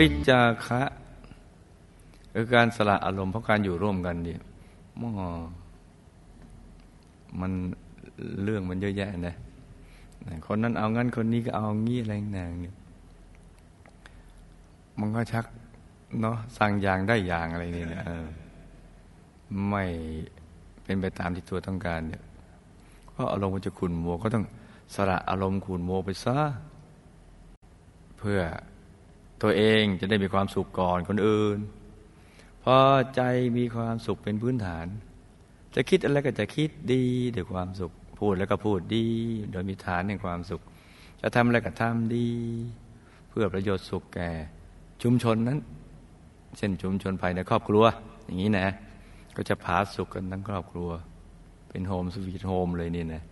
ริจาคะคือการสละอารมณ์เพราะการอยู่ร่วมกันเนี่ยมอมันเรื่องมันเยอะแยะนะคนนั้นเอางั้นคนนี้ก็เอางี้อะไรน่างเนี่ยมันก็ชักเนาะสั่งอย่างได้อย่างอะไรนี่นะไม่เป็นไปตามที่ตัวต้องการเนี่ยก็อารมณ์มันจะขุนโมก็ต้องสละอารมณ์ขุนโมไปซะเพื่อ ตัวเองจะได้มีความสุขก่อนคนอื่น พอใจมีความสุขเป็นพื้นฐาน จะคิดอะไรก็จะคิดดีด้วยความสุข พูดแล้วก็พูดดี โดยมีฐานแห่งความสุข จะทำอะไรก็ทำดี เพื่อประโยชน์สุขแก่ชุมชนนั้น เช่นชุมชนภายในครอบครัว อย่างนี้นะ ก็จะผาสุขกันทั้งครอบครัว เป็นโฮมสวีทโฮมเลยนี่นะ